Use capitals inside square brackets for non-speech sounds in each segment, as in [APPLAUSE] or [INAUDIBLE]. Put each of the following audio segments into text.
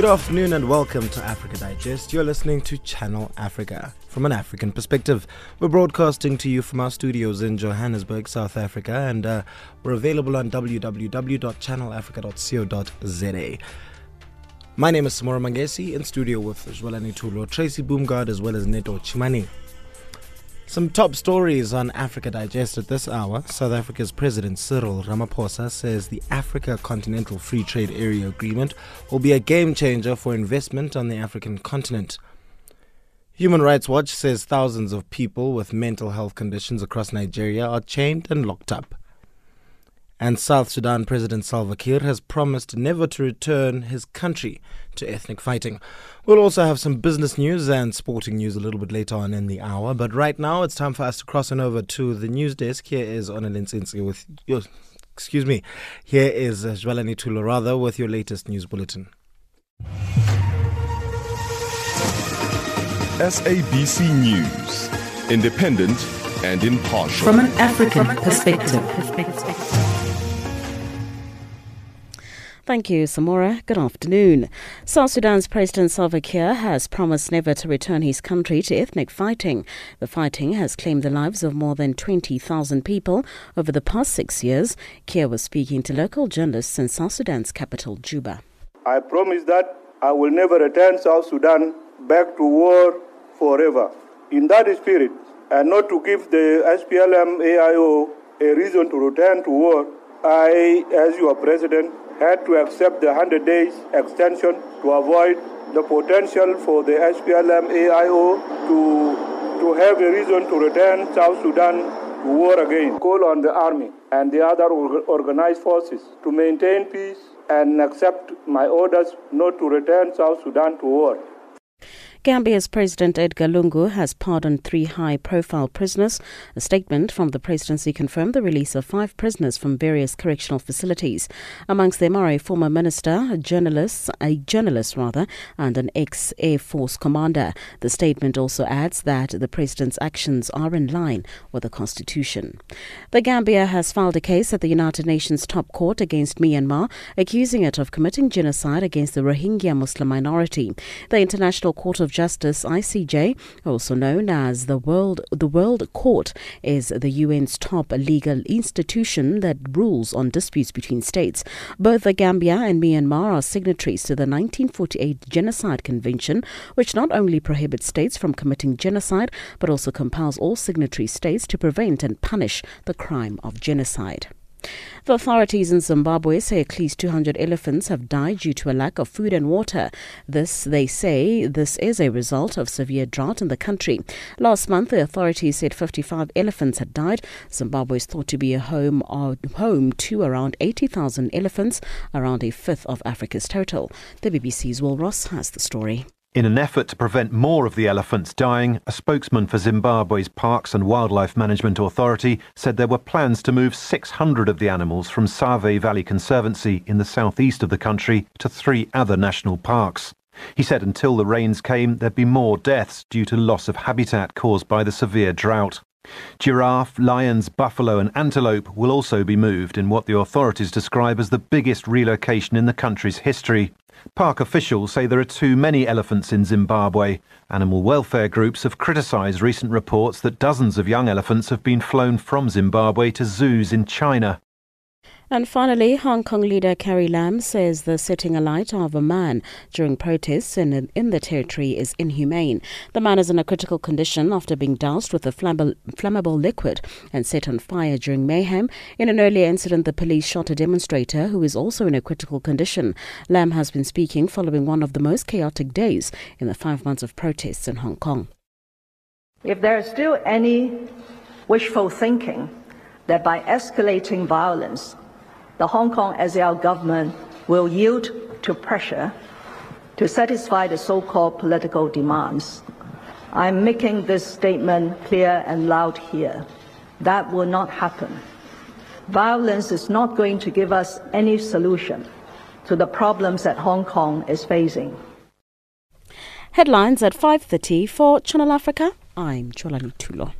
Good afternoon and welcome to Africa Digest. You're listening to Channel Africa from an African perspective. We're broadcasting to you from our studios in Johannesburg, South Africa, and uh, we're available on www.channelafrica.co.za. My name is Samora Mangesi in studio with Jwalani Tulo, Tracy Boomgard, as well as Neto Chimani. Some top stories on Africa Digest at this hour. South Africa's President Cyril Ramaphosa says the Africa Continental Free Trade Area Agreement will be a game changer for investment on the African continent. Human Rights Watch says thousands of people with mental health conditions across Nigeria are chained and locked up. And South Sudan President Salva Kiir has promised never to return his country to ethnic fighting. We'll also have some business news and sporting news a little bit later on in the hour. But right now, it's time for us to cross on over to the news desk. Here is Onelin Sinsi with your, excuse me, here is Jwalani Tuloratha with your latest news bulletin. SABC News, independent and impartial. From an African perspective. Thank you, Samora. Good afternoon. South Sudan's President Salva Kiir has promised never to return his country to ethnic fighting. The fighting has claimed the lives of more than 20,000 people over the past six years. Kiir was speaking to local journalists in South Sudan's capital, Juba. I promise that I will never return South Sudan back to war forever. In that spirit, and not to give the SPLM AIO a reason to return to war, I, as your president, had to accept the 100 days extension to avoid the potential for the SPLM AIO to, to have a reason to return South Sudan to war again. Call on the army and the other organized forces to maintain peace and accept my orders not to return South Sudan to war. Zambia's President Edgar Lungu has pardoned three high profile prisoners. A statement from the presidency confirmed the release of five prisoners from various correctional facilities. Amongst them are a former minister, a journalist, a journalist rather, and an ex Air Force commander. The statement also adds that the president's actions are in line with the constitution. The Gambia has filed a case at the United Nations top court against Myanmar, accusing it of committing genocide against the Rohingya Muslim minority. The International Court of Justice (ICJ), also known as the World the World Court, is the UN's top legal institution that rules on disputes between states. Both the Gambia and Myanmar are signatories to the 1948 Genocide Convention, which not only prohibits states from committing genocide but also compels all signatory states to prevent and punish the crime of genocide. The authorities in Zimbabwe say at least 200 elephants have died due to a lack of food and water. This, they say, this is a result of severe drought in the country. Last month, the authorities said 55 elephants had died. Zimbabwe is thought to be a home, of, home to around 80,000 elephants, around a fifth of Africa's total. The BBC's Will Ross has the story. In an effort to prevent more of the elephants dying, a spokesman for Zimbabwe's Parks and Wildlife Management Authority said there were plans to move 600 of the animals from Save Valley Conservancy in the southeast of the country to three other national parks. He said until the rains came, there'd be more deaths due to loss of habitat caused by the severe drought. Giraffe, lions, buffalo, and antelope will also be moved in what the authorities describe as the biggest relocation in the country's history. Park officials say there are too many elephants in Zimbabwe. Animal welfare groups have criticised recent reports that dozens of young elephants have been flown from Zimbabwe to zoos in China. And finally, Hong Kong leader Carrie Lam says the setting alight of a man during protests in, in the territory is inhumane. The man is in a critical condition after being doused with a flammable, flammable liquid and set on fire during mayhem. In an earlier incident, the police shot a demonstrator who is also in a critical condition. Lam has been speaking following one of the most chaotic days in the five months of protests in Hong Kong. If there is still any wishful thinking that by escalating violence, the Hong Kong SAR government will yield to pressure to satisfy the so called political demands. I'm making this statement clear and loud here. That will not happen. Violence is not going to give us any solution to the problems that Hong Kong is facing. Headlines at 5:30 for Channel Africa. I'm Cholani Tulo.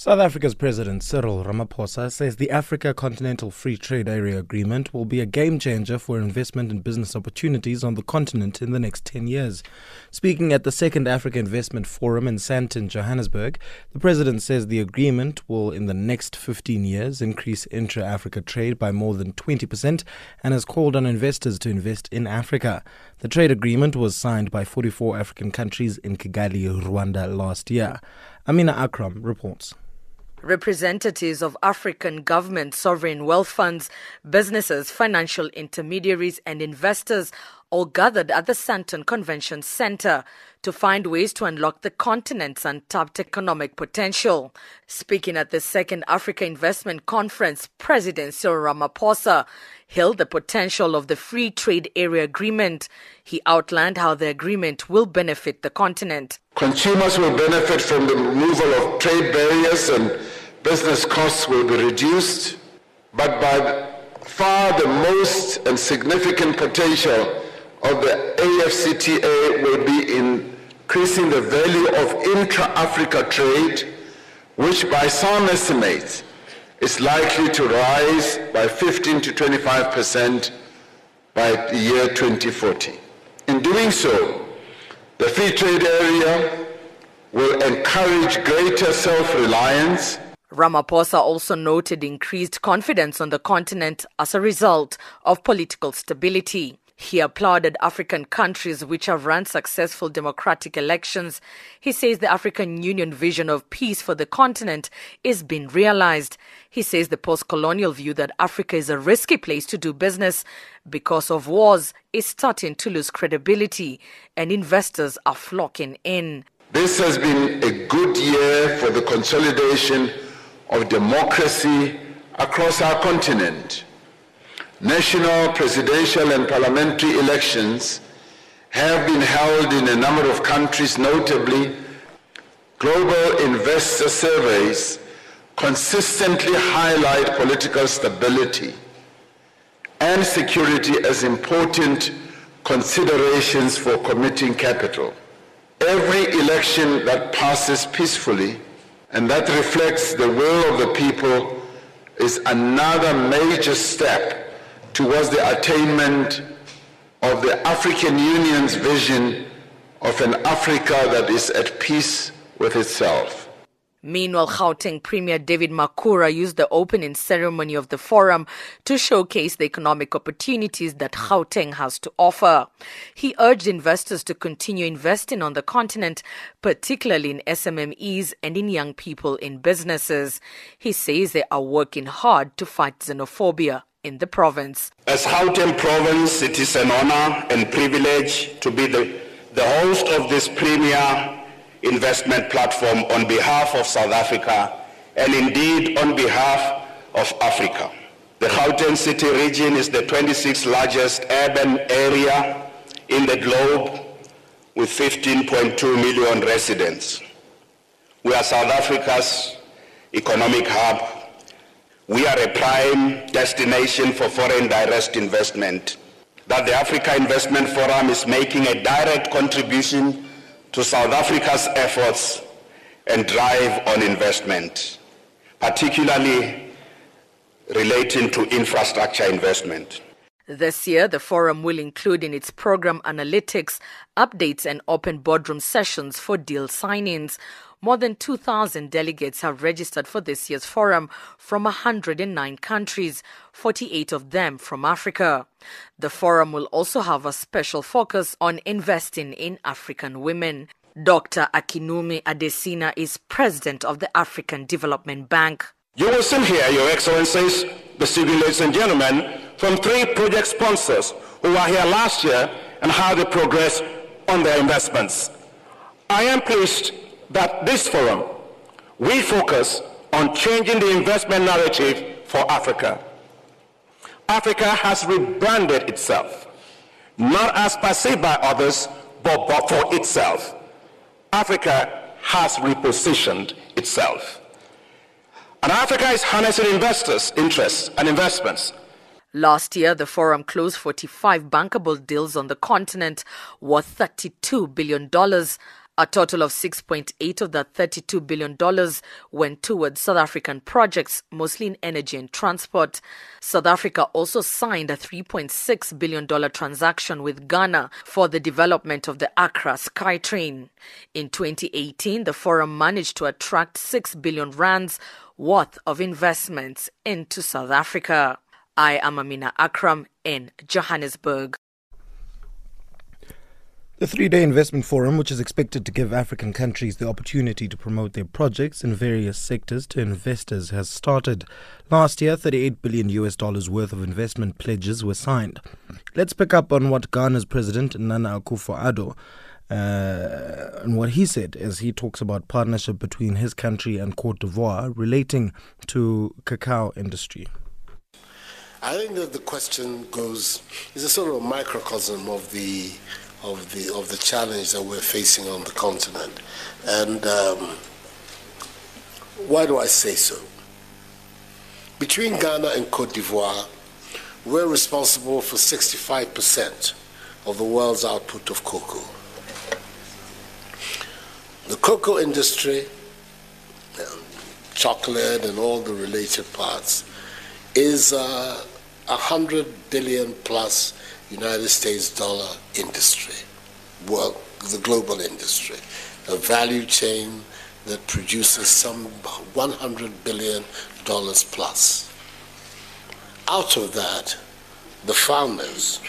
South Africa's President Cyril Ramaphosa says the Africa Continental Free Trade Area Agreement will be a game changer for investment and business opportunities on the continent in the next 10 years. Speaking at the Second Africa Investment Forum in Sandton, Johannesburg, the president says the agreement will, in the next 15 years, increase intra Africa trade by more than 20% and has called on investors to invest in Africa. The trade agreement was signed by 44 African countries in Kigali, Rwanda last year. Amina Akram reports. Representatives of African government, sovereign wealth funds, businesses, financial intermediaries, and investors all gathered at the Sandton Convention Center to find ways to unlock the continent's untapped economic potential. Speaking at the second Africa Investment Conference, President Cyril Ramaphosa hailed the potential of the Free Trade Area Agreement. He outlined how the agreement will benefit the continent. Consumers will benefit from the removal of trade barriers and business costs will be reduced, but by far the most and significant potential of the AfCFTA will be increasing the value of intra-Africa trade, which by some estimates is likely to rise by 15 to 25 percent by the year 2040. In doing so, the free trade area will encourage greater self-reliance Ramaphosa also noted increased confidence on the continent as a result of political stability. He applauded African countries which have run successful democratic elections. He says the African Union vision of peace for the continent is being realized. He says the post colonial view that Africa is a risky place to do business because of wars is starting to lose credibility and investors are flocking in. This has been a good year for the consolidation of democracy across our continent. National, presidential, and parliamentary elections have been held in a number of countries, notably, global investor surveys consistently highlight political stability and security as important considerations for committing capital. Every election that passes peacefully and that reflects the will of the people is another major step towards the attainment of the African Union's vision of an Africa that is at peace with itself. Meanwhile, Gauteng Premier David Makhura used the opening ceremony of the forum to showcase the economic opportunities that Gauteng has to offer. He urged investors to continue investing on the continent, particularly in SMMEs and in young people in businesses. He says they are working hard to fight xenophobia in the province. As Gauteng province, it is an honor and privilege to be the, the host of this premier investment platform on behalf of South Africa and indeed on behalf of Africa. The Gauteng City region is the 26th largest urban area in the globe with 15.2 million residents. We are South Africa's economic hub we are a prime destination for foreign direct investment. That the Africa Investment Forum is making a direct contribution to South Africa's efforts and drive on investment, particularly relating to infrastructure investment. This year, the forum will include in its program analytics, updates, and open boardroom sessions for deal signings. More than 2,000 delegates have registered for this year's forum from 109 countries, 48 of them from Africa. The forum will also have a special focus on investing in African women. Dr. Akinwumi Adesina is president of the African Development Bank. You will soon hear, Your Excellencies, the civil ladies and gentlemen, from three project sponsors who were here last year and how they progress on their investments. I am pleased that this forum, we focus on changing the investment narrative for Africa. Africa has rebranded itself, not as perceived by others, but, but for itself. Africa has repositioned itself. And Africa is harnessing investors' interests and investments. Last year, the forum closed 45 bankable deals on the continent worth $32 billion a total of 6.8 of that $32 billion went towards South African projects, mostly in energy and transport. South Africa also signed a $3.6 billion transaction with Ghana for the development of the Accra SkyTrain. In 2018, the forum managed to attract 6 billion rands worth of investments into South Africa. I am Amina Akram in Johannesburg. The three day investment forum, which is expected to give African countries the opportunity to promote their projects in various sectors to investors, has started. Last year, 38 billion US dollars worth of investment pledges were signed. Let's pick up on what Ghana's president, Nana Akufo-Addo, uh, and what he said as he talks about partnership between his country and Cote d'Ivoire relating to cacao industry. I think that the question goes is a sort of a microcosm of the of the of the challenge that we're facing on the continent. And um, why do I say so? Between Ghana and Cote d'Ivoire, we're responsible for 65% of the world's output of cocoa. The cocoa industry, um, chocolate and all the related parts, is uh, a uh, hundred billion plus United States dollar industry, well, the global industry, a value chain that produces some 100 billion dollars plus. Out of that, the farmers,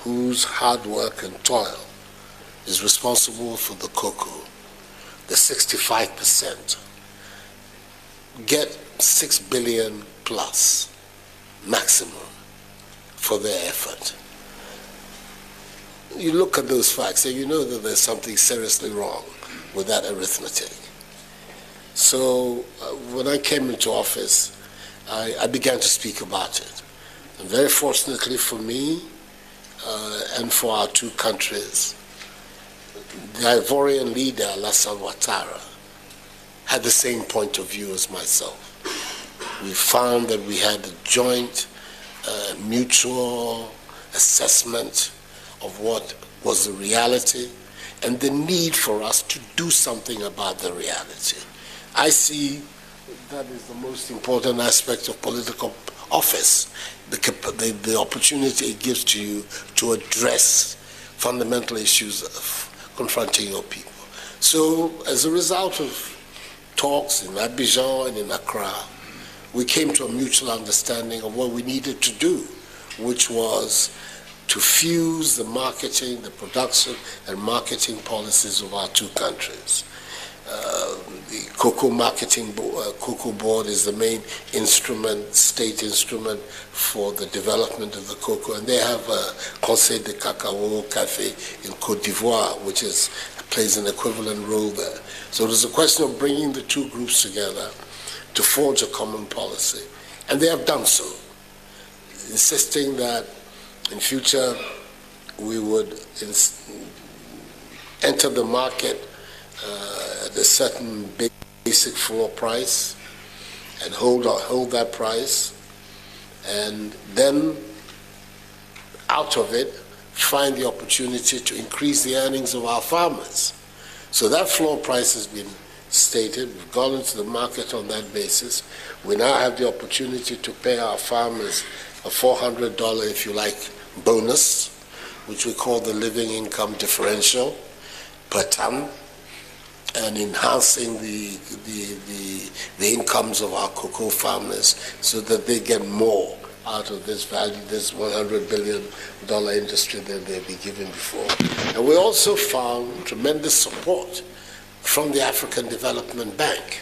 whose hard work and toil is responsible for the cocoa, the 65%, get 6 billion plus maximum for their effort. You look at those facts and you know that there's something seriously wrong with that arithmetic. So uh, when I came into office, I, I, began to speak about it. And very fortunately for me uh, and for our two countries, the Ivorian leader, Alassane Ouattara, had the same point of view as myself. We found that we had a joint uh, mutual assessment of what was the reality and the need for us to do something about the reality. I see that is the most important aspect of political office, the, the, the opportunity it gives to you to address fundamental issues of confronting your people. So as a result of talks in Abidjan and in Accra, we came to a mutual understanding of what we needed to do, which was to fuse the marketing, the production, and marketing policies of our two countries. Uh, the cocoa marketing bo- uh, cocoa board is the main instrument, state instrument for the development of the cocoa, and they have a Conseil de Cacao Cafe in Cote d'Ivoire, which is plays an equivalent role there. So it was a question of bringing the two groups together to forge a common policy. And they have done so, insisting that in future we would enter the market uh, at a certain basic floor price and hold, hold that price, and then out of it find the opportunity to increase the earnings of our farmers. So that floor price has been stated. We've gone into the market on that basis. We now have the opportunity to pay our farmers a $400, if you like, bonus, which we call the living income differential per ton, and enhancing the, the, the, the incomes of our cocoa farmers so that they get more out of this value, this $100 billion industry than they've been given before. And we also found tremendous support from the African Development Bank,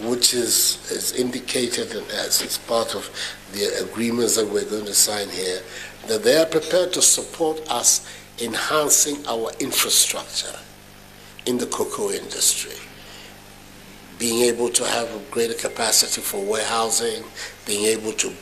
which is, is indicated as it's part of the agreements that we're going to sign here, that they are prepared to support us enhancing our infrastructure in the cocoa industry. Being able to have a greater capacity for warehousing, being able to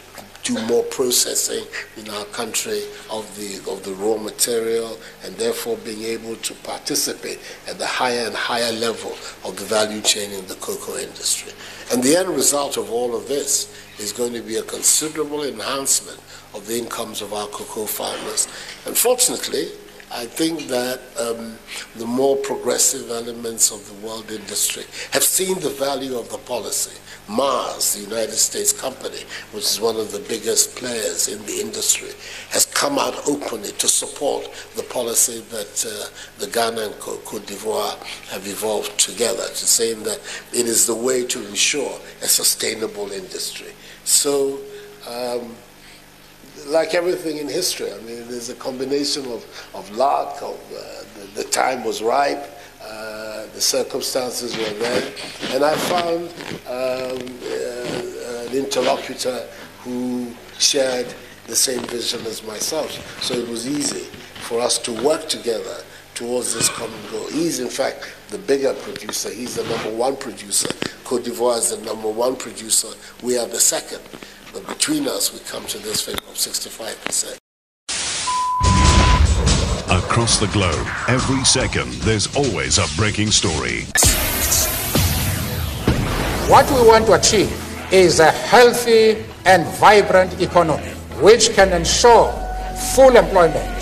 do more processing in our country of the of the raw material and therefore being able to participate at the higher and higher level of the value chain in the cocoa industry. And the end result of all of this is going to be a considerable enhancement of the incomes of our cocoa farmers. Unfortunately, I think that um, the more progressive elements of the world industry have seen the value of the policy Mars, the United States company, which is one of the biggest players in the industry, has come out openly to support the policy that uh, the Ghana and Cote d'Ivoire have evolved together, to saying that it is the way to ensure a sustainable industry. So, um, like everything in history, I mean, there's a combination of, of luck, of uh, the, the time was ripe, uh, the circumstances were there, and I found um, uh, an interlocutor who shared the same vision as myself. So it was easy for us to work together towards this common goal. He's, in fact, the bigger producer. He's the number one producer. Cote d'Ivoire is the number one producer. We are the second. But between us, we come to this figure of 65%. Across the globe, every second, there's always a breaking story. What we want to achieve is a healthy and vibrant economy which can ensure full employment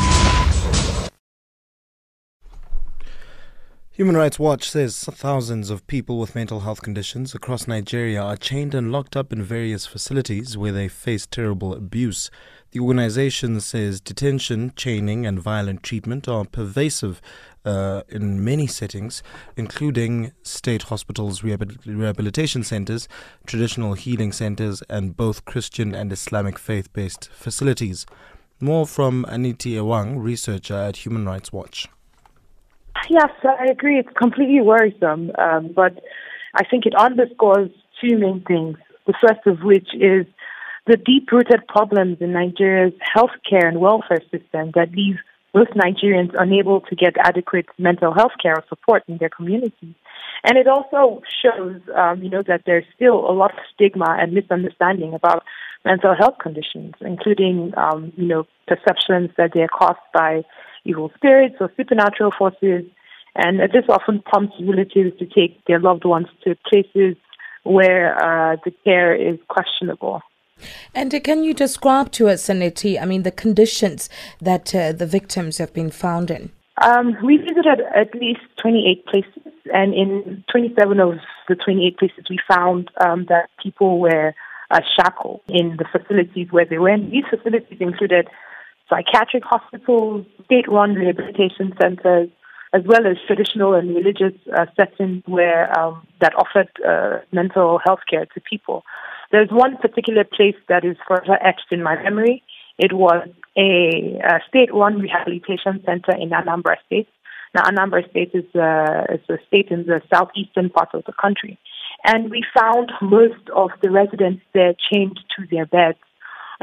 Human Rights Watch says thousands of people with mental health conditions across Nigeria are chained and locked up in various facilities where they face terrible abuse. The organization says detention, chaining, and violent treatment are pervasive uh, in many settings, including state hospitals, rehabilitation centers, traditional healing centers, and both Christian and Islamic faith based facilities. More from Anietie Ewang, researcher at Human Rights Watch. Yes, I agree. It's completely worrisome. Um, but I think it underscores two main things. The first of which is the deep rooted problems in Nigeria's healthcare and welfare system that leave most Nigerians unable to get adequate mental health care or support in their communities. And it also shows, um, you know, that there's still a lot of stigma and misunderstanding about mental health conditions, including, um, you know, perceptions that they're caused by evil spirits or supernatural forces. And this often prompts relatives to take their loved ones to places where uh, the care is questionable. And can you describe to us, Saneti, I mean, the conditions that uh, the victims have been found in? Um, we visited at least 28 places, and in 27 of the 28 places, we found um, that people were uh, shackled in the facilities where they were. And these facilities included psychiatric hospitals, state-run rehabilitation centers, as well as traditional and religious uh, settings where um, that offered uh, mental health care to people. There's one particular place that is forever etched in my memory. It was a, a state-run rehabilitation center in Anambra State. Now, Anambra State is, uh, is a state in the southeastern part of the country. And we found most of the residents there chained to their beds,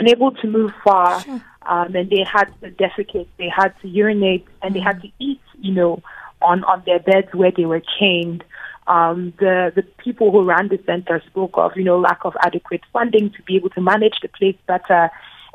unable to move far, sure. um, and they had to defecate, they had to urinate, and they had to eat, you know, on, on their beds where they were chained. Um, the the people who ran the center spoke of, you know, lack of adequate funding to be able to manage the place better,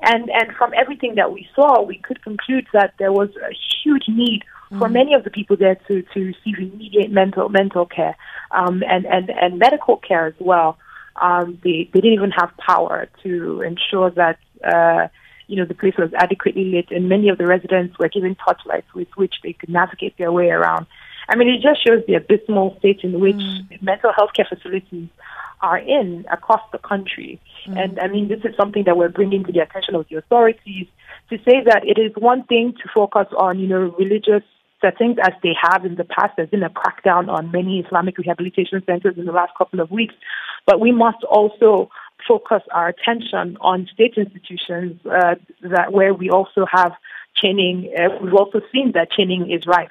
And, and from everything that we saw, we could conclude that there was a huge need for many of the people there to, to receive immediate mental mental care um, and, and, and medical care as well. Um, they, they didn't even have power to ensure that uh, you know the place was adequately lit, and many of the residents were given torchlights with which they could navigate their way around. I mean, it just shows the abysmal state in which mental health care facilities are in across the country. And I mean, this is something that we're bringing to the attention of the authorities to say that it is one thing to focus on, you know, religious settings as they have in the past. There's been a crackdown on many Islamic rehabilitation centers in the last couple of weeks. But we must also focus our attention on state institutions uh, that where we also have chaining. Uh, we've also seen that chaining is rife.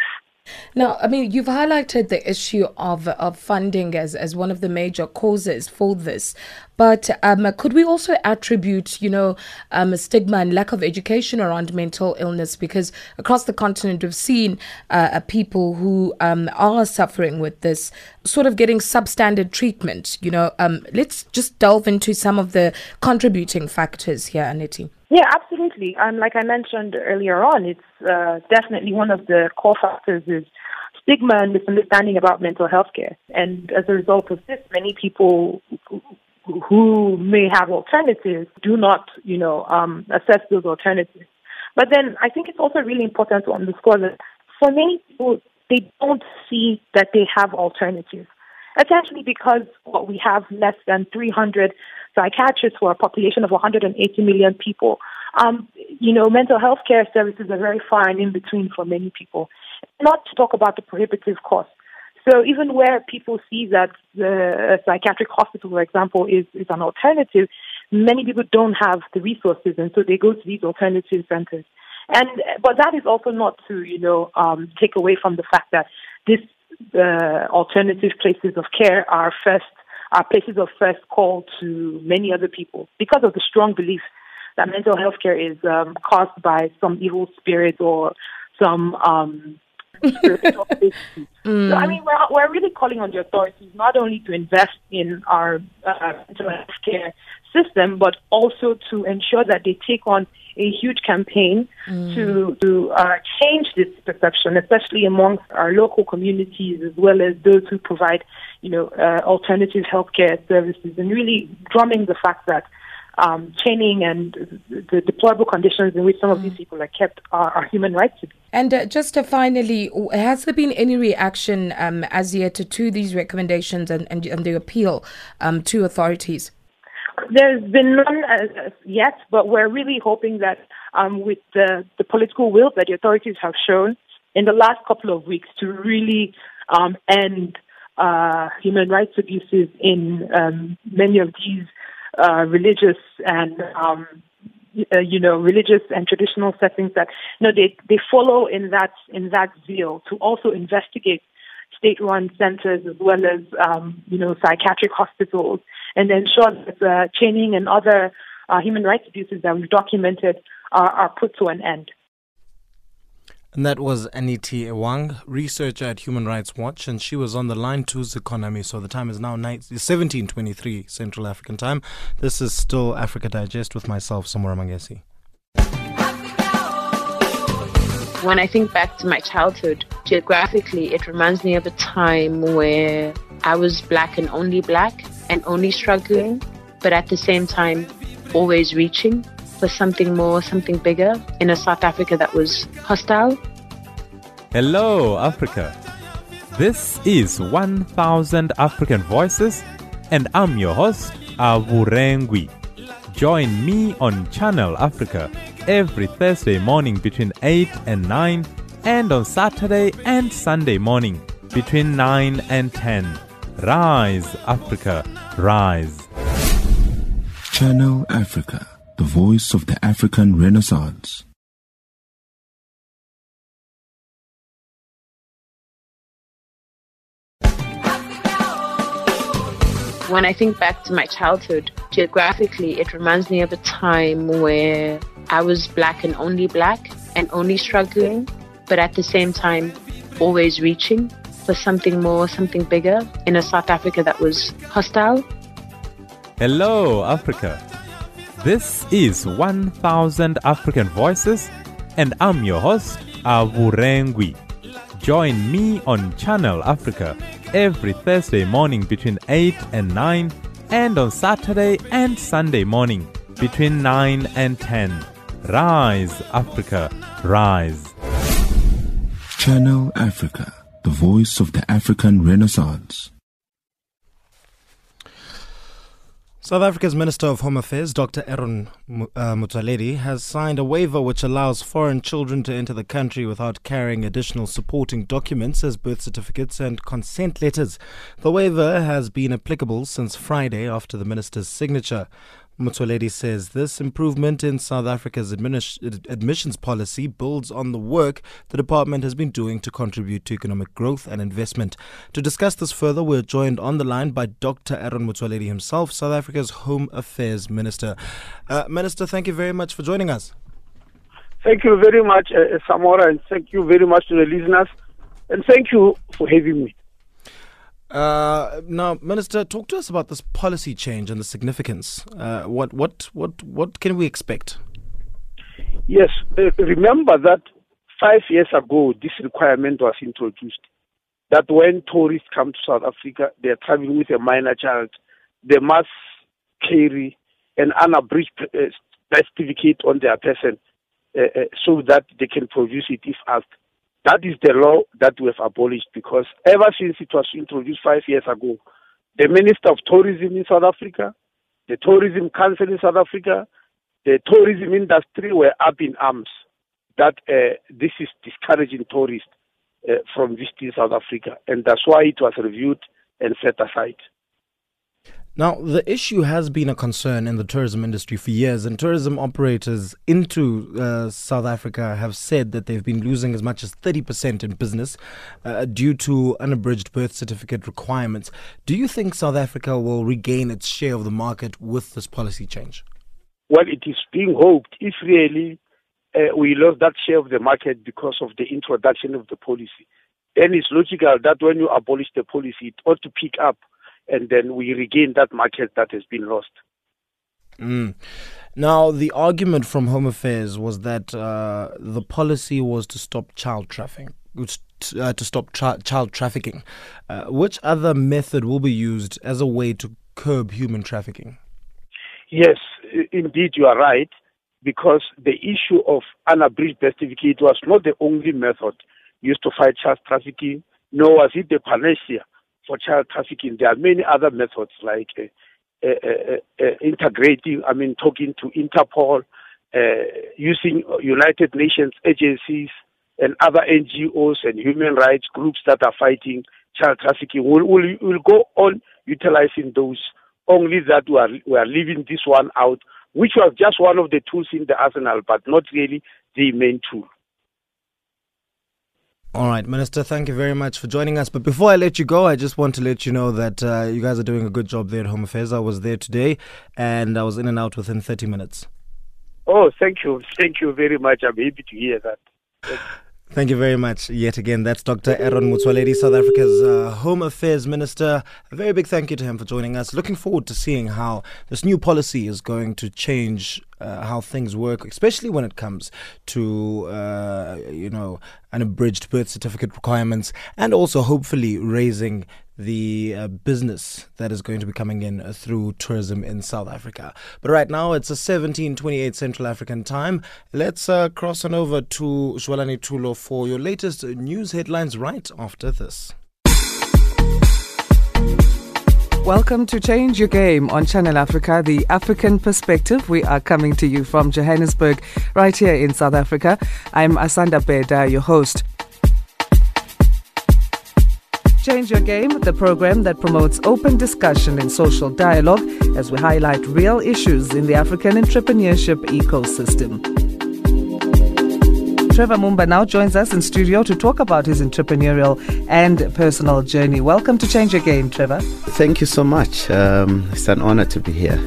Now, I mean, you've highlighted the issue of of funding as as one of the major causes for this, but um, could we also attribute, you know, um, stigma and lack of education around mental illness? Because across the continent, we've seen uh, people who um, are suffering with this sort of getting substandard treatment. You know, um, let's just delve into some of the contributing factors here, Anietie. Yeah, absolutely. And like I mentioned earlier on, it's uh, definitely one of the core factors is stigma and misunderstanding about mental health care. And as a result of this, many people who may have alternatives do not, you know, um, assess those alternatives. But then I think it's also really important to underscore that for many people, they don't see that they have alternatives. Essentially because what we have less than 300 psychiatrists for a population of 180 million people. Um, you know, mental health care services are very far and in between for many people. Not to talk about the prohibitive costs. So even where people see that the psychiatric hospital, for example, is, is an alternative, many people don't have the resources, and so they go to these alternative centers. And but that is also not to you know um, take away from the fact that this uh, alternative places of care are first are places of first call to many other people. Because of the strong belief that mental health care is um, caused by some evil spirit or some um, spiritual mm. So I mean, we're we're really calling on the authorities not only to invest in our uh, mental health care system, but also to ensure that they take on a huge campaign mm. to to uh, change this perception, especially amongst our local communities as well as those who provide, you know, uh, alternative healthcare services, and really drumming the fact that um, chaining and the deplorable conditions in which some of these people are kept are, are human rights. And uh, just to finally, has there been any reaction um, as yet to, these recommendations and, and, and the appeal um, to authorities? There's been none yet, but we're really hoping that um, with the, the political will that the authorities have shown in the last couple of weeks to really um, end uh, human rights abuses in um, many of these uh, religious and um, uh, you know religious and traditional settings that you know they they follow in that in that zeal to also investigate state-run centers as well as um, you know psychiatric hospitals and ensure that uh, chaining and other uh, human rights abuses that we've documented are, are put to an end. And that was Anietie Ewang, researcher at Human Rights Watch, and she was on the line to Economy. So the time is now 17:23 Central African Time. This is still Africa Digest with myself, Samora Mangesi. When I think back to my childhood, geographically, it reminds me of a time where I was black and only black and only struggling, but at the same time, always reaching for something more, something bigger in a South Africa that was hostile. Hello, Africa. This is 1000 African Voices, and I'm your host, Avurengwi. Join me on Channel Africa every Thursday morning between 8 and 9, and on Saturday and Sunday morning between 9 and 10. Rise, Africa, rise. Channel Africa the voice of the African Renaissance. When I think back to my childhood, geographically, it reminds me of a time where I was black and only black and only struggling, but at the same time, always reaching for something more, something bigger in a South Africa that was hostile. Hello, Africa. This is 1000 African Voices, and I'm your host, Avurengwi. Join me on Channel Africa every Thursday morning between 8 and 9, and on Saturday and Sunday morning between 9 and 10. Rise, Africa, rise. Channel Africa, the voice of the African Renaissance. South Africa's Minister of Home Affairs, Dr. Aaron uh, has signed a waiver which allows foreign children to enter the country without carrying additional supporting documents as birth certificates and consent letters. The waiver has been applicable since Friday after the minister's signature. Motsoaledi says this improvement in South Africa's admissions policy builds on the work the department has been doing to contribute to economic growth and investment. To discuss this further, we're joined on the line by Dr. Aaron Motsoaledi himself, South Africa's Home Affairs Minister. Uh, Minister, thank you very much for joining us. Thank you very much, uh, Samora, and thank you very much to the listeners, and thank you for having me. Uh, now, Minister, talk to us about this policy change and the significance. Uh, what, what, what, what can we expect? Yes, uh, remember that five years ago, this requirement was introduced. That when tourists come to South Africa, they are traveling with a minor child, they must carry an unabridged uh, certificate on their person uh, so that they can produce it if asked. That is the law that we have abolished because ever since it was introduced five years ago, the Minister of Tourism in South Africa, the Tourism Council in South Africa, the tourism industry were up in arms that uh, this is discouraging tourists uh, from visiting South Africa, and that's why it was reviewed and set aside. Now, the issue has been a concern in the tourism industry for years, and tourism operators into uh, South Africa have said that they've been losing as much as 30% in business uh, due to unabridged birth certificate requirements. Do you think South Africa will regain its share of the market with this policy change? Well, it is being hoped if really uh, we lost that share of the market because of the introduction of the policy, then it's logical that when you abolish the policy, it ought to pick up and then we regain that market that has been lost. Mm. Now, the argument from Home Affairs was that uh, the policy was to stop child trafficking. Uh, to stop tra- child trafficking. Uh, which other method will be used as a way to curb human trafficking? Yes, indeed, you are right, because the issue of unabridged birth certificate was not the only method used to fight child trafficking, nor was it the panacea for child trafficking. There are many other methods like uh, uh, uh, integrating, I mean, talking to Interpol, using United Nations agencies and other NGOs and human rights groups that are fighting child trafficking. We'll, we'll, we'll go on utilizing those. Only that we are, we are leaving this one out, which was just one of the tools in the arsenal, but not really the main tool. All right, Minister, thank you very much for joining us. But before I let you go, I just want to let you know that uh, you guys are doing a good job there at Home Affairs. I was there today and I was in and out within 30 minutes. Oh, thank you. Thank you very much. I'm happy to hear that. Thank you very much yet again. That's Dr. Aaron Motsoaledi, South Africa's uh, Home Affairs Minister. A very big thank you to him for joining us. Looking forward to seeing how this new policy is going to change uh, how things work, especially when it comes to, uh, you know, unabridged birth certificate requirements and also hopefully raising the uh, business that is going to be coming in through tourism in South Africa. But right now it's a 1728 Central African time. Let's uh, cross on over to Zwelani Tulo for your latest news headlines right after this. Welcome to Change Your Game on Channel Africa, the African perspective. We are coming to you from Johannesburg, right here in South Africa. I'm Asanda Beda, your host. Change Your Game, the program that promotes open discussion and social dialogue as we highlight real issues in the African entrepreneurship ecosystem. Trevor Mumba now joins us in studio to talk about his entrepreneurial and personal journey. Welcome to Change Your Game, Trevor. Thank you so much. Um, it's an honor to be here.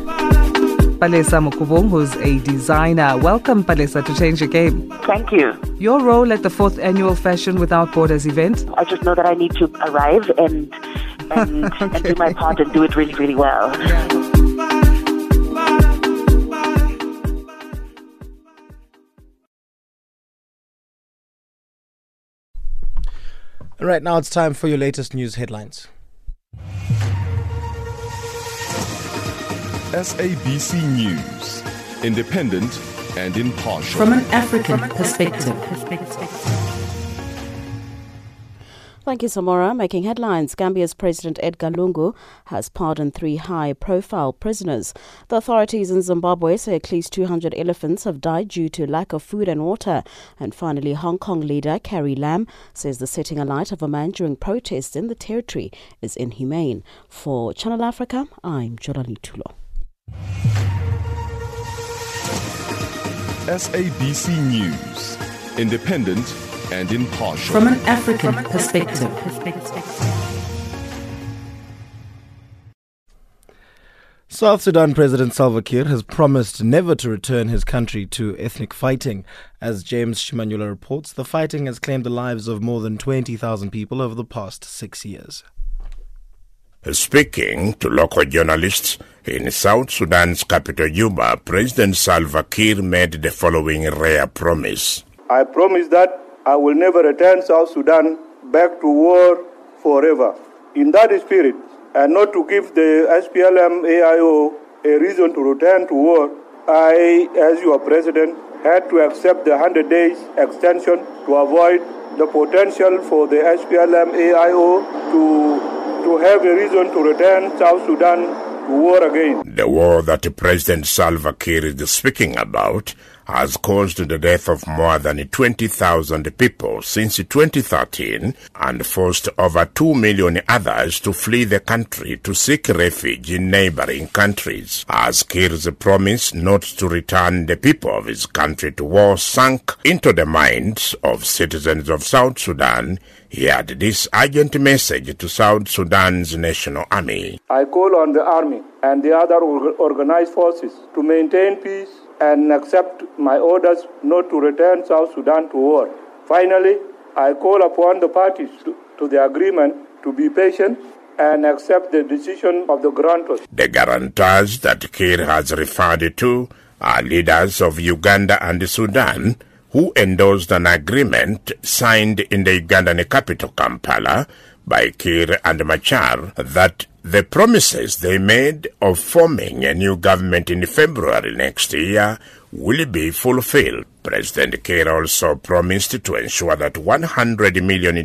Palesa Mokubung, who's a designer. Welcome, Palesa, to Change Your Game. Thank you. Your role at the fourth annual Fashion Without Borders event? I just know that I need to arrive and and, okay. [LAUGHS] and do my part and do it really, really well. Right now, it's time for your latest news headlines. SABC News, independent and impartial. From an African perspective. Thank you, Samora. Making headlines, Zambia's President Edgar Lungu has pardoned three high-profile prisoners. The authorities in Zimbabwe say at least 200 elephants have died due to lack of food and water. And finally, Hong Kong leader Carrie Lam says the setting alight of a man during protests in the territory is inhumane. For Channel Africa, I'm Jorani Tulo. SABC News, independent and impartial. From an African perspective. South Sudan President Salva Kiir has promised never to return his country to ethnic fighting. As James Shimanyula reports, the fighting has claimed the lives of more than 20,000 people over the past six years. Speaking to local journalists in South Sudan's capital Juba, President Salva Kiir made the following rare promise. I promise that I will never return South Sudan back to war forever. In that spirit, and not to give the SPLM AIO a reason to return to war, I, as your president, had to accept the 100 days extension to avoid the potential for the SPLM AIO to, to have a reason to return South Sudan to war again. The war that President Salva Kiir is speaking about has caused the death of more than 20,000 people since 2013 and forced over 2 million others to flee the country to seek refuge in neighboring countries. As Kiir's promise not to return the people of his country to war sank into the minds of citizens of South Sudan, he had this urgent message to South Sudan's national army. I call on the army and the other organized forces to maintain peace and accept my orders not to return South Sudan to war. Finally, I call upon the parties to, to the agreement to be patient and accept the decision of the grantors. The guarantors that Kiir has referred to are leaders of Uganda and Sudan who endorsed an agreement signed in the Ugandan capital Kampala by Kiir and Machar that the promises they made of forming a new government in February next year will be fulfilled. President Kiir also promised to ensure that $100 million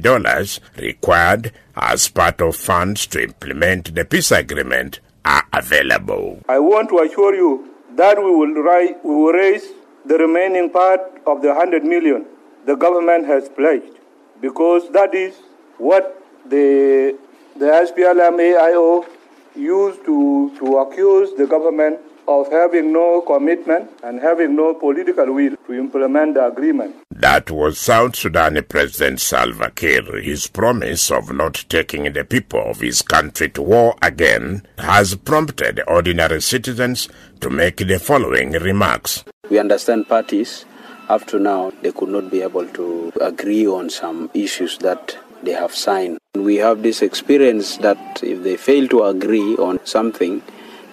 required as part of funds to implement the peace agreement are available. I want to assure you that we will, we will raise the remaining part of the 100 million the government has pledged because that is what the the SPLM-AIO used to, to accuse the government of having no commitment and having no political will to implement the agreement. That was South Sudan President Salva Kiir. His promise of not taking the people of his country to war again has prompted ordinary citizens to make the following remarks. We understand parties up to now they could not be able to agree on some issues that they have signed. We have this experience that if they fail to agree on something,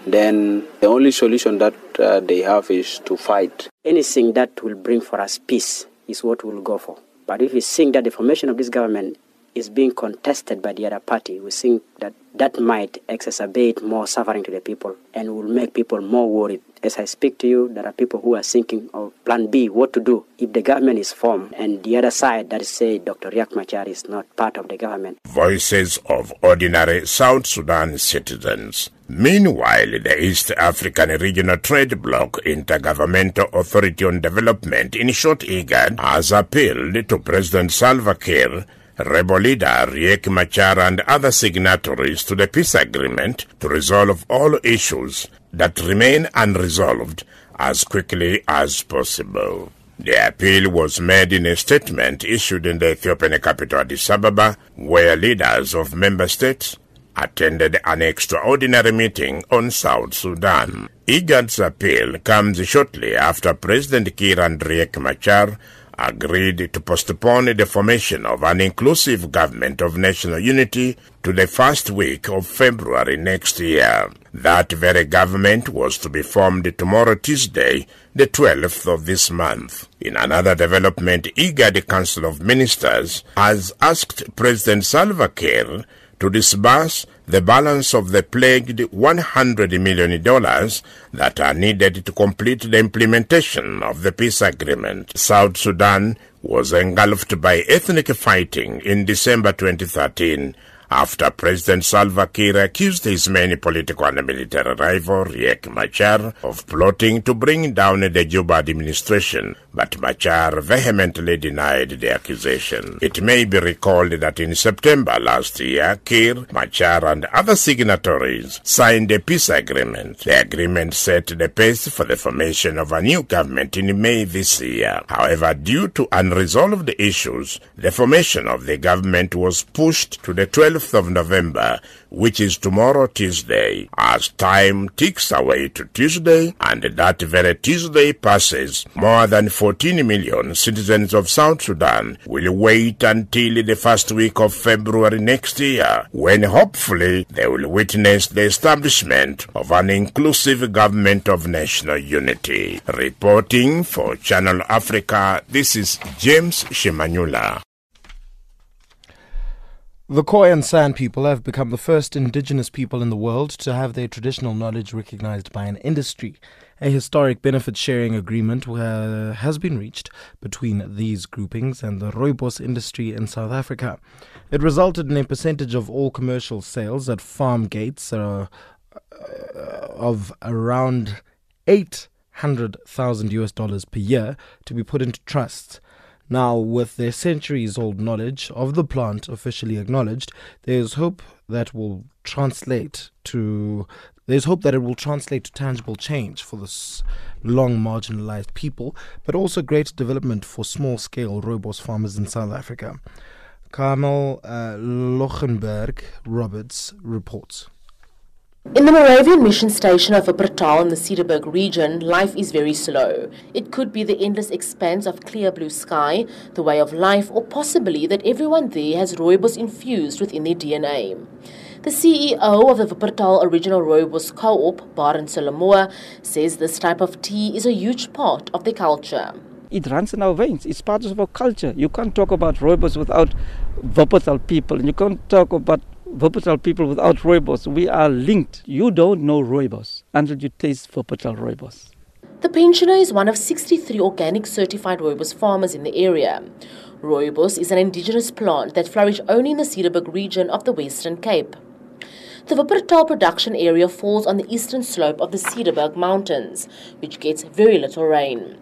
then the only solution that uh, they have is to fight. Anything that will bring for us peace is what we'll go for. But if we think that the formation of this government is being contested by the other party, we think that that might exacerbate more suffering to the people and will make people more worried. As I speak to you, there are people who are thinking of plan B, what to do if the government is formed and the other side that say Dr. Riek Machar is not part of the government. Voices of ordinary South Sudan citizens. Meanwhile, the East African Regional Trade Bloc Intergovernmental Authority on Development, in short IGAD, has appealed to President Salva Kiir leader Riek Machar and other signatories to the peace agreement to resolve all issues that remain unresolved as quickly as possible. The appeal was made in a statement issued in the Ethiopian capital Addis Ababa, where leaders of member states attended an extraordinary meeting on South Sudan. IGAD's appeal comes shortly after President Kiir and Riek Machar agreed to postpone the formation of an inclusive government of national unity to the first week of February next year. That very government was to be formed tomorrow, Tuesday, the 12th of this month. In another development, IGAD Council of Ministers has asked President Salva Kiir to disburse the balance of the plagued $100 million that are needed to complete the implementation of the peace agreement. South Sudan was engulfed by ethnic fighting in December 2013 after President Salva Kiir accused his main political and military rival, Riek Machar, of plotting to bring down the Juba administration, but Machar vehemently denied the accusation. It may be recalled that in September last year, Kiir, Machar, and other signatories signed a peace agreement. The agreement set the pace for the formation of a new government in May this year. However, due to unresolved issues, the formation of the government was pushed to the 12th 12th of November, which is tomorrow Tuesday. As time ticks away to Tuesday, and that very Tuesday passes, more than 14 million citizens of South Sudan will wait until the first week of February next year, when hopefully they will witness the establishment of an inclusive government of national unity. Reporting for Channel Africa, this is James Shimanyula. The Khoi and San people have become the first indigenous people in the world to have their traditional knowledge recognized by an industry. A historic benefit sharing agreement uh, has been reached between these groupings and the rooibos industry in South Africa. It resulted in a percentage of all commercial sales at farm gates uh, uh of around 800,000 US dollars per year to be put into trusts. Now, with their centuries old knowledge of the plant officially acknowledged, there is hope that will translate to there's hope that it will translate to tangible change for this long marginalized people, but also great development for small scale rooibos farmers in South Africa. Carmel uh, Lochenberg Roberts reports. In the Moravian mission station of Wupperthal in the Cederberg region, life is very slow. It could be the endless expanse of clear blue sky, the way of life, or possibly that everyone there has rooibos infused within their DNA. The CEO of the Wupperthal Original Rooibos Co-op, Baron Solomoa, says this type of tea is a huge part of the culture. It runs in our veins. It's part of our culture. You can't talk about rooibos without Wupperthal people, and you can't talk about Wupperthal people without rooibos. We are linked. You don't know rooibos until you taste Wupperthal rooibos. The pensioner is one of 63 organic certified rooibos farmers in the area. Rooibos is an indigenous plant that flourishes only in the Cederberg region of the Western Cape. The Wupperthal production area falls on the eastern slope of the Cederberg Mountains, which gets very little rain.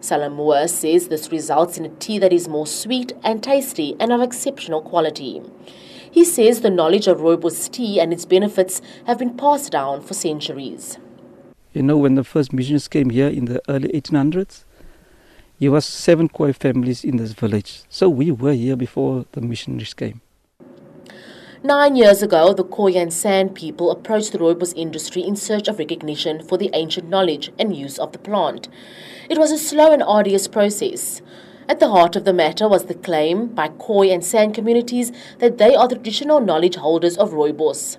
Salamua says this results in a tea that is more sweet and tasty and of exceptional quality. He says the knowledge of rooibos tea and its benefits have been passed down for centuries. You know, when the first missionaries came here in the early 1800s, there was seven Khoi families in this village. So we were here before the missionaries came. Nine years ago, the Khoi and San people approached the rooibos industry in search of recognition for the ancient knowledge and use of the plant. It was a slow and arduous process. At the heart of the matter was the claim by Khoi and San communities that they are the traditional knowledge holders of rooibos.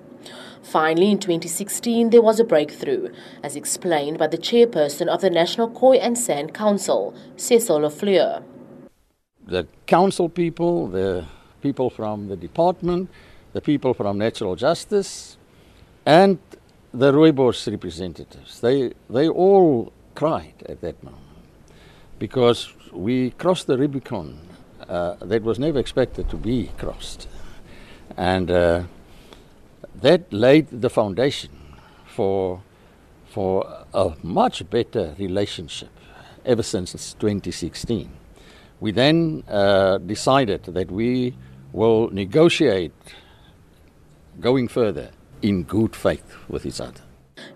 Finally, in 2016, there was a breakthrough, as explained by the chairperson of the National Khoi and San Council, Cecil le Fleur. The council people, the people from the department, the people from natural justice, and the rooibos representatives, they, they all cried at that moment because we crossed the Rubicon uh, that was never expected to be crossed. And uh, that laid the foundation for, for a much better relationship ever since 2016. We then uh, decided that we will negotiate going further in good faith with each other.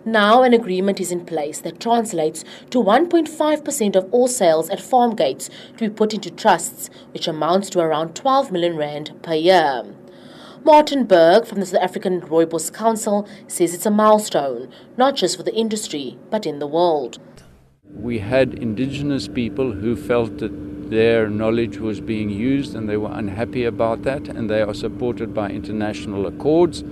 Now an agreement is in place that translates to 1.5% of all sales at farm gates to be put into trusts, which amounts to around 12 million rand per year. Martin Bergh from the South African Rooibos Council says it's a milestone, not just for the industry, but in the world. We had indigenous people who felt that their knowledge was being used and they were unhappy about that, and they are supported by international accords.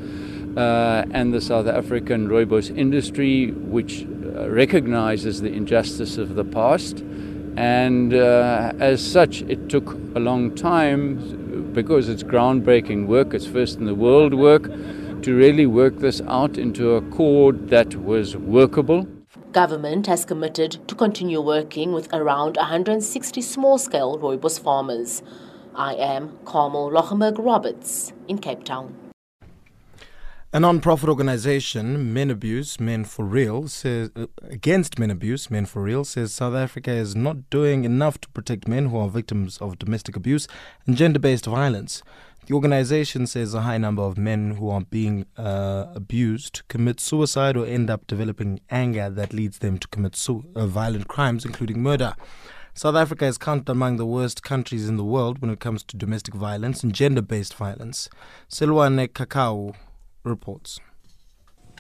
Uh, and the South African rooibos industry, which uh, recognizes the injustice of the past. And uh, as such, it took a long time because it's groundbreaking work, it's first in the world work, to really work this out into a accord that was workable. Government has committed to continue working with around 160 small-scale rooibos farmers. I am Carmel Lochenberg Roberts in Cape Town. A non-profit organization, Men Abuse, Men for Real, says uh, against Men Abuse, Men for Real, says South Africa is not doing enough to protect men who are victims of domestic abuse and gender-based violence. The organization says a high number of men who are being uh, abused commit suicide or end up developing anger that leads them to commit su- uh, violent crimes, including murder. South Africa is counted among the worst countries in the world when it comes to domestic violence and gender based violence. Silwane Kakao reports.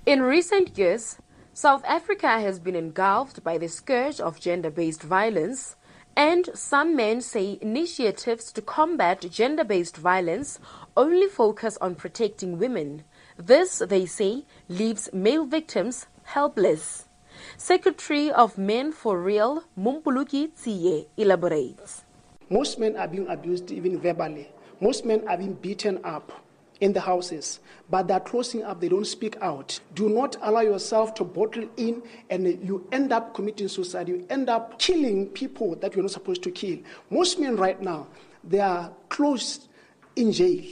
In recent years, South Africa has been engulfed by the scourge of gender based violence and some men say initiatives to combat gender based violence only focus on protecting women. This, they say, leaves male victims helpless. Secretary of Men for Real, Mumpuluki Tsiye, elaborates. Most men are being abused even verbally. Most men are being beaten up in the houses, but they're closing up, they don't speak out. Do not allow yourself to bottle in and you end up committing suicide. You end up killing people that you're not supposed to kill. Most men right now, they are closed in jail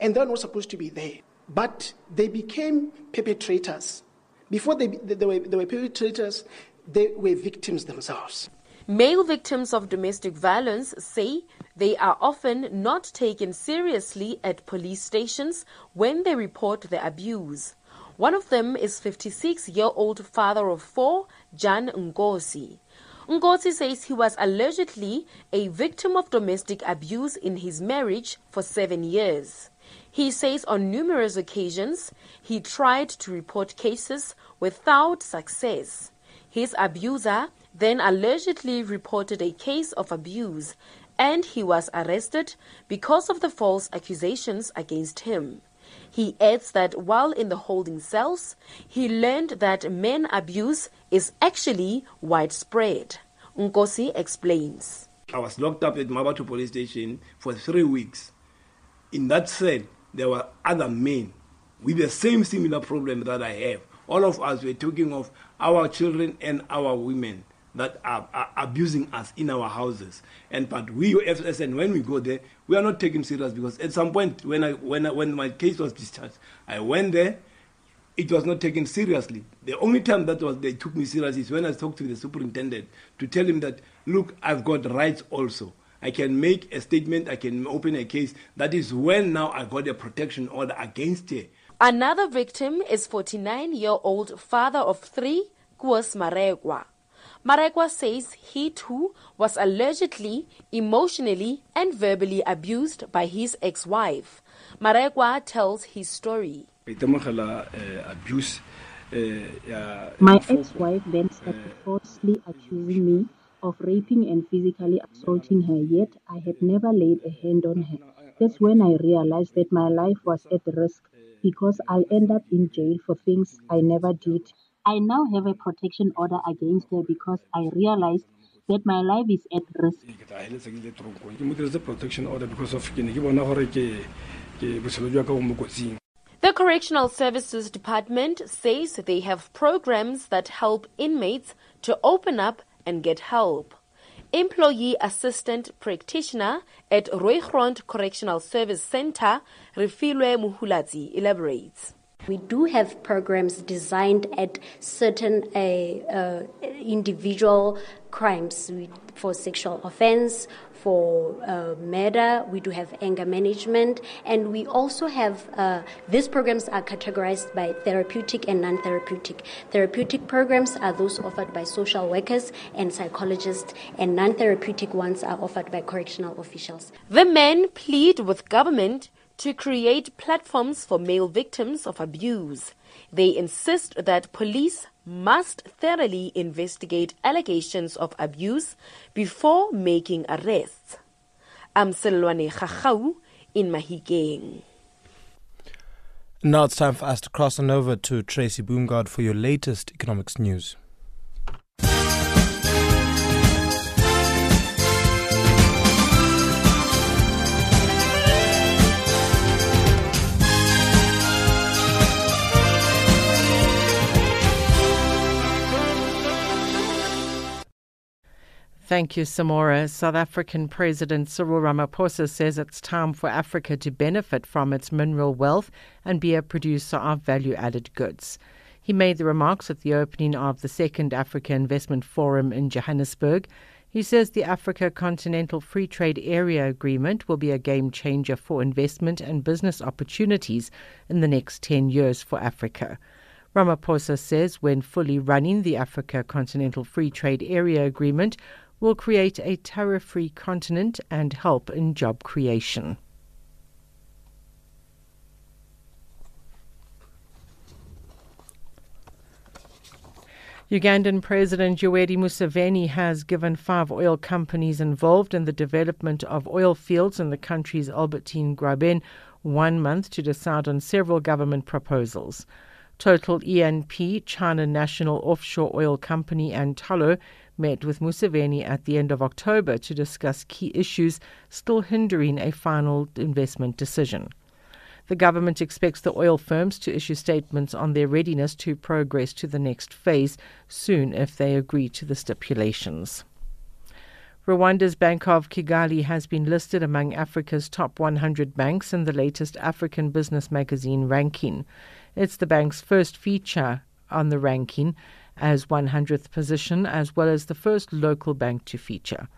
and they're not supposed to be there. But they became perpetrators. Before they, they, were, they were perpetrators, they were victims themselves. Male victims of domestic violence say they are often not taken seriously at police stations when they report the abuse. One of them is 56 year old father of four, Jan Ngosi. Ngosi says he was allegedly a victim of domestic abuse in his marriage for seven years. He says on numerous occasions he tried to report cases without success. His abuser then allegedly reported a case of abuse and he was arrested because of the false accusations against him. He adds that while in the holding cells, he learned that men abuse is actually widespread. Nkosi explains. I was locked up at Mmabatho police station for three weeks. In that cell, there were other men with the same similar problem that I have. All of us were talking of our children and our women that are, are, abusing us in our houses. And but we FSN when we go there, we are not taken serious because at some point when I when I, when my case was discharged, I went there. It was not taken seriously. The only time that was they took me seriously is when I talked to the superintendent to tell him that look, I've got rights also. I can make a statement, I can open a case. That is when now I got a protection order against her. Another victim is 49 year old father of three, Kuos Maregwa. Maregwa says he too was allegedly emotionally and verbally abused by his ex-wife. Maregwa tells his story. My ex-wife then started falsely accusing me of raping and physically assaulting her, yet I had never laid a hand on her. That's when I realized that my life was at risk because I'll end up in jail for things I never did. I now have a protection order against her because I realized that my life is at risk. The Correctional Services Department says they have programs that help inmates to open up and get help. Employee Assistant Practitioner at Rooigrond Correctional Service Center, Refilwe Muhuladzi, elaborates. We do have programs designed at certain uh, individual crimes for sexual offense, for uh, murder, we do have anger management, and we also have uh, these programs are categorized by therapeutic and non therapeutic. Therapeutic programs are those offered by social workers and psychologists, and non therapeutic ones are offered by correctional officials. The men plead with government to create platforms for male victims of abuse. They insist that police must thoroughly investigate allegations of abuse before making arrests. Amselwane Khachau in Mahikeng. Now it's time for us to cross on over to Tracy Boomgard for your latest economics news. Thank you, Samora. South African President Cyril Ramaphosa says it's time for Africa to benefit from its mineral wealth and be a producer of value added goods. He made the remarks at the opening of the second Africa Investment Forum in Johannesburg. He says the Africa Continental Free Trade Area Agreement will be a game changer for investment and business opportunities in the next 10 years for Africa. Ramaphosa says when fully running, the Africa Continental Free Trade Area Agreement will create a tariff free continent and help in job creation. Ugandan President Yoweri Museveni has given five oil companies involved in the development of oil fields in the country's Albertine Graben one month to decide on several government proposals. Total E&P, China National Offshore Oil Company, and Tullow met with Museveni at the end of October to discuss key issues still hindering a final investment decision. The government expects the oil firms to issue statements on their readiness to progress to the next phase soon if they agree to the stipulations. Rwanda's Bank of Kigali has been listed among Africa's top 100 banks in the latest African Business Magazine ranking. It's the bank's first feature on the ranking as 100th position, as well as the first local bank to feature.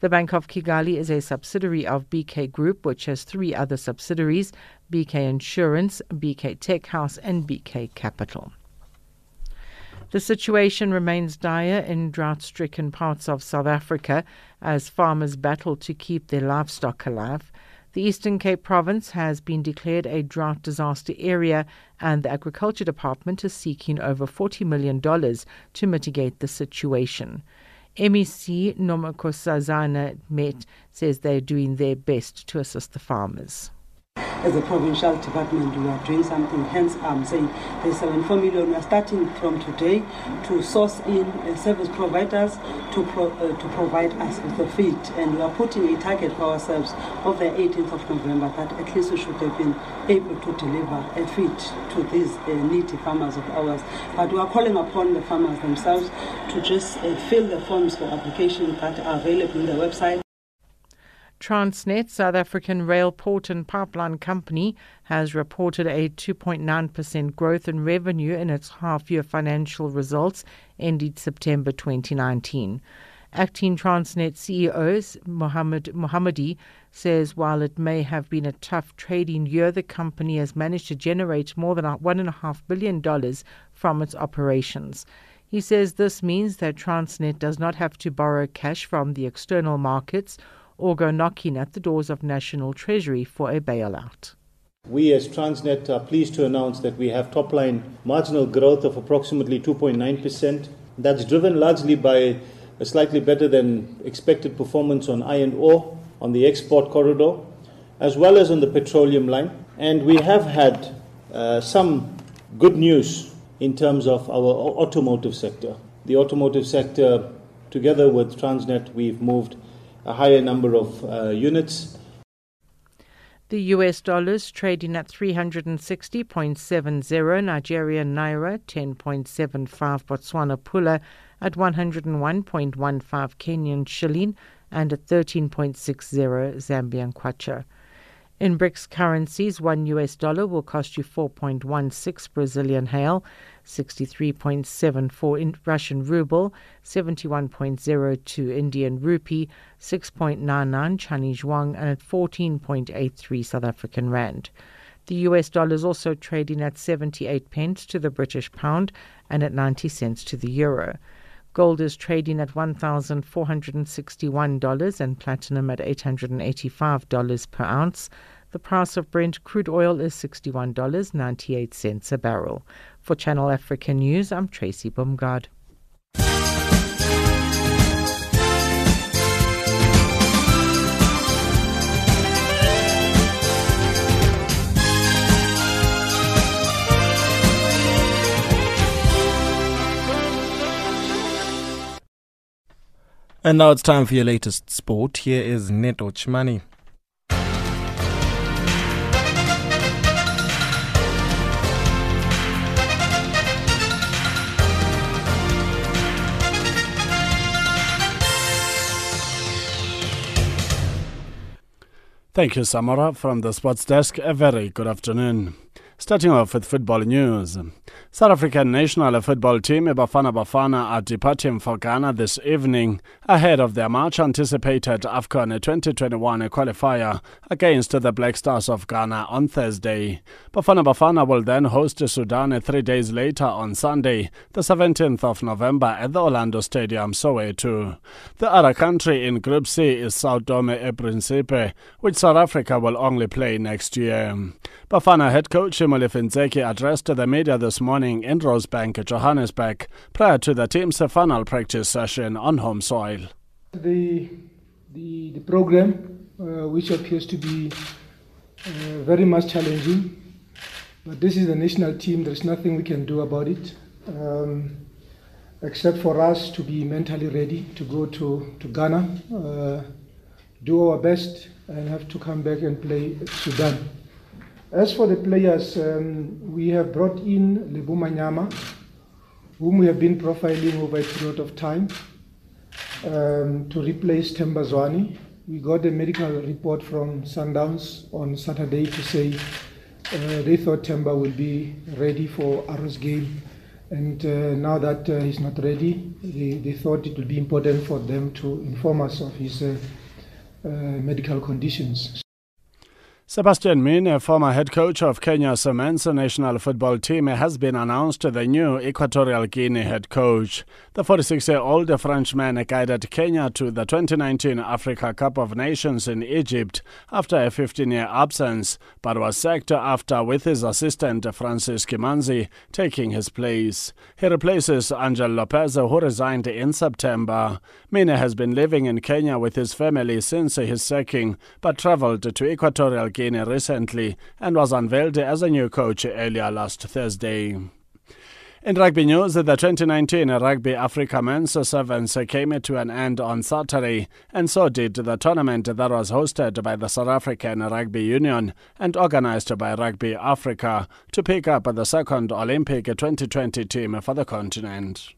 The Bank of Kigali is a subsidiary of BK Group, which has three other subsidiaries BK Insurance, BK Tech House, and BK Capital. The situation remains dire in drought stricken parts of South Africa as farmers battle to keep their livestock alive. The Eastern Cape province has been declared a drought disaster area, and the Agriculture Department is seeking over $40 million to mitigate the situation. MEC Nomakhosazana Meth says they're doing their best to assist the farmers as a provincial department, we are doing something. Hence, I'm saying there's 74 million. We are starting from today to source in uh, service providers to pro, uh, to provide us with the feed, and we are putting a target for ourselves of the 18th of November that at least we should have been able to deliver a feed to these uh, needy farmers of ours. But we are calling upon the farmers themselves to just uh, fill the forms for application that are available in the website. Transnet, South African rail, port and pipeline company, has reported a 2.9% growth in revenue in its half year financial results ended September 2019. Acting Transnet CEO Mohammed Mahomedy says while it may have been a tough trading year, the company has managed to generate more than $1.5 billion from its operations. He says this means that Transnet does not have to borrow cash from the external markets or go knocking at the doors of National Treasury for a bailout. We as Transnet are pleased to announce that we have top line marginal growth of approximately 2.9%. That's driven largely by a slightly better than expected performance on iron ore on the export corridor, as well as on the petroleum line. And we have had uh, some good news in terms of our automotive sector. The automotive sector, together with Transnet, we've moved a higher number of uh, units. The US dollars trading at 360.70, Nigerian naira 10.75, Botswana pula at 101.15 Kenyan shilling, and at 13.60 Zambian kwacha. In BRICS currencies, one US dollar will cost you 4.16 Brazilian real, 63.74 in Russian ruble, 71.02 Indian rupee, 6.99 Chinese yuan, and at 14.83 South African rand. The US dollar is also trading at 78 pence to the British pound and at 90 cents to the euro. Gold is trading at $1,461 and platinum at $885 per ounce. The price of Brent crude oil is $61.98 a barrel. For Channel Africa News, I'm Tracy Bumgard. And now it's time for your latest sport. Here is Neto Chimani. Thank you, Samara, from the sports desk. A very good afternoon. Starting off with football news. South African national football team Bafana Bafana are departing for Ghana this evening ahead of their much anticipated AFCON 2021 qualifier against the Black Stars of Ghana on Thursday. Bafana Bafana will then host Sudan three days later on Sunday, the 17th of November at the Orlando Stadium, Soweto. The other country in Group C is Sao Tome e Principe, which South Africa will only play next year. Bafana head coach Molefi Ntseki addressed the media this morning in Rosebank, Johannesburg, prior to the team's final practice session on home soil. The, the, the program, uh, which appears to be uh, very much challenging, but this is the national team, there's nothing we can do about it. Um, except for us to be mentally ready to go to, to Ghana, uh, do our best, and have to come back and play Sudan. As for the players, um, we have brought in Lebo Manyama, whom we have been profiling over a period of time, um, to replace Themba Zwane. We got a medical report from Sundowns on Saturday to say uh, they thought Themba will be ready for Arrow's game. And uh, now that uh, he's not ready, they, they, thought it would be important for them to inform us of his uh, uh, medical conditions. Sebastien Migne, former head coach of Kenya's men's national football team, has been announced the new Equatorial Guinea head coach. The 46-year-old Frenchman guided Kenya to the 2019 Africa Cup of Nations in Egypt after a 15-year absence, but was sacked after with his assistant Francis Kimanzi taking his place. He replaces Angel Lopez, who resigned in September. Mine has been living in Kenya with his family since his sacking, but traveled to Equatorial Recently and was unveiled as a new coach earlier last Thursday. In rugby news, the 2019 Rugby Africa Men's Sevens came to an end on Saturday, and so did the tournament that was hosted by the South African Rugby Union and organized by Rugby Africa to pick up the second Olympic 2020 team for the continent.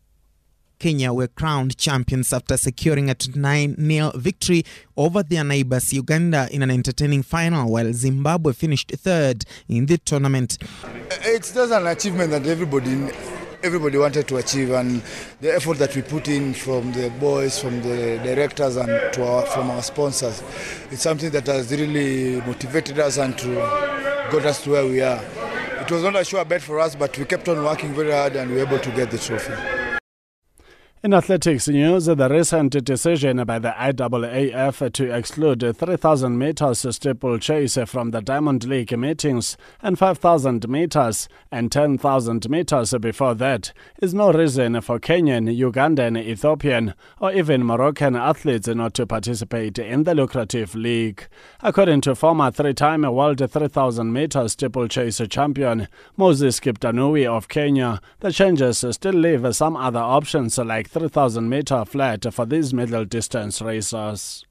Kenya were crowned champions after securing a 9 0 victory over their neighbors. Uganda in an entertaining final, while Zimbabwe finished third in the tournament. It's just an achievement that everybody everybody wanted to achieve and the effort that we put in from the boys from the directors and to our, from our sponsors it's something that has really motivated us and to got us to where we are. It was not a sure bet for us but we kept on working very hard and we were able to get the trophy in athletics news, the recent decision by the IAAF to exclude 3,000 meters steeplechase from the Diamond League meetings and 5,000 meters and 10,000 meters before that is no reason for Kenyan, Ugandan, Ethiopian, or even Moroccan athletes not to participate in the lucrative league. According to former three-time world 3,000 meters steeplechase champion Moses Kiptanui of Kenya, the changes still leave some other options like 3,000 meter flat for these middle distance racers?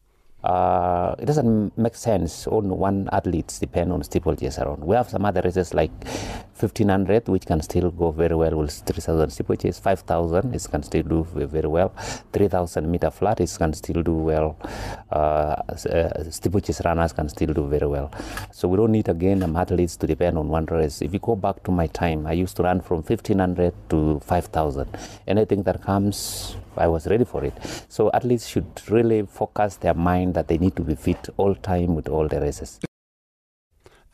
Uh, it doesn't make sense on one athlete depend on steeplechase around. We have some other races like 1500 which can still go very well with 3000 steeplechase, 5000 it can still do very well, 3000 meter flat it can still do well, uh, uh, steeplechase runners can still do very well. So we don't need again um, athletes to depend on one race. If you go back to my time, I used to run from 1500 to 5000. Anything that comes I was ready for it. So athletes should really focus their mind that they need to be fit all time with all the races.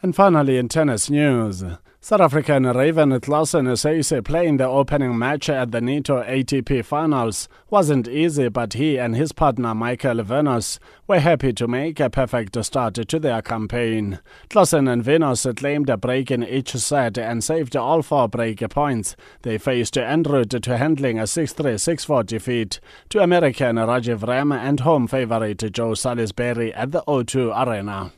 And finally, in tennis news, South African Raven Klaasen says playing the opening match at the Nitto ATP Finals wasn't easy, but he and his partner Michael Venus were happy to make a perfect start to their campaign. Klaasen and Venus claimed a break in each set and saved all four break points. They faced en route to handling a 6-3, 6-4 defeat to American Rajiv Ram and home favorite Joe Salisbury at the O2 Arena.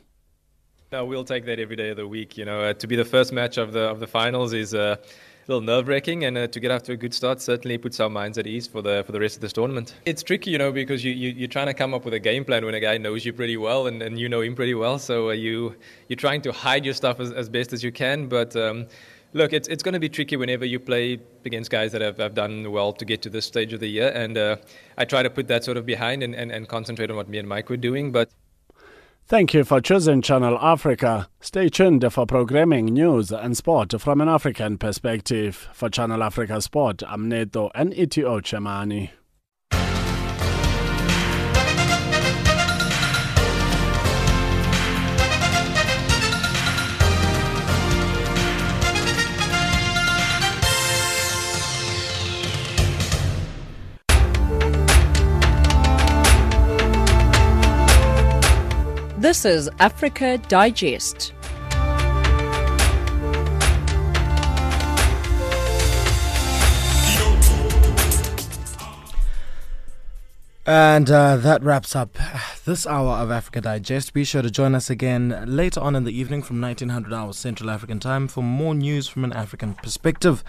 No, we'll take that every day of the week. You know, uh, to be the first match of the of the finals is uh, a little nerve wracking, and uh, to get off to a good start certainly puts our minds at ease for the for the rest of this tournament. It's tricky, you know, because you, you you're trying to come up with a game plan when a guy knows you pretty well and, and you know him pretty well. So uh, you you're trying to hide your stuff as, as best as you can, but. Um, Look, it's, it's going to be tricky whenever you play against guys that have, have done well to get to this stage of the year. And uh, I try to put that sort of behind and, and, and concentrate on what me and Mike were doing. But Thank you for choosing Channel Africa. Stay tuned for programming, news, and sport from an African perspective. For Channel Africa Sport, I'm Neto and Itio Chemani. This is Africa Digest. And uh, that wraps up this hour of Africa Digest. Be sure to join us again later on in the evening from 1900 hours Central African Time for more news from an African perspective.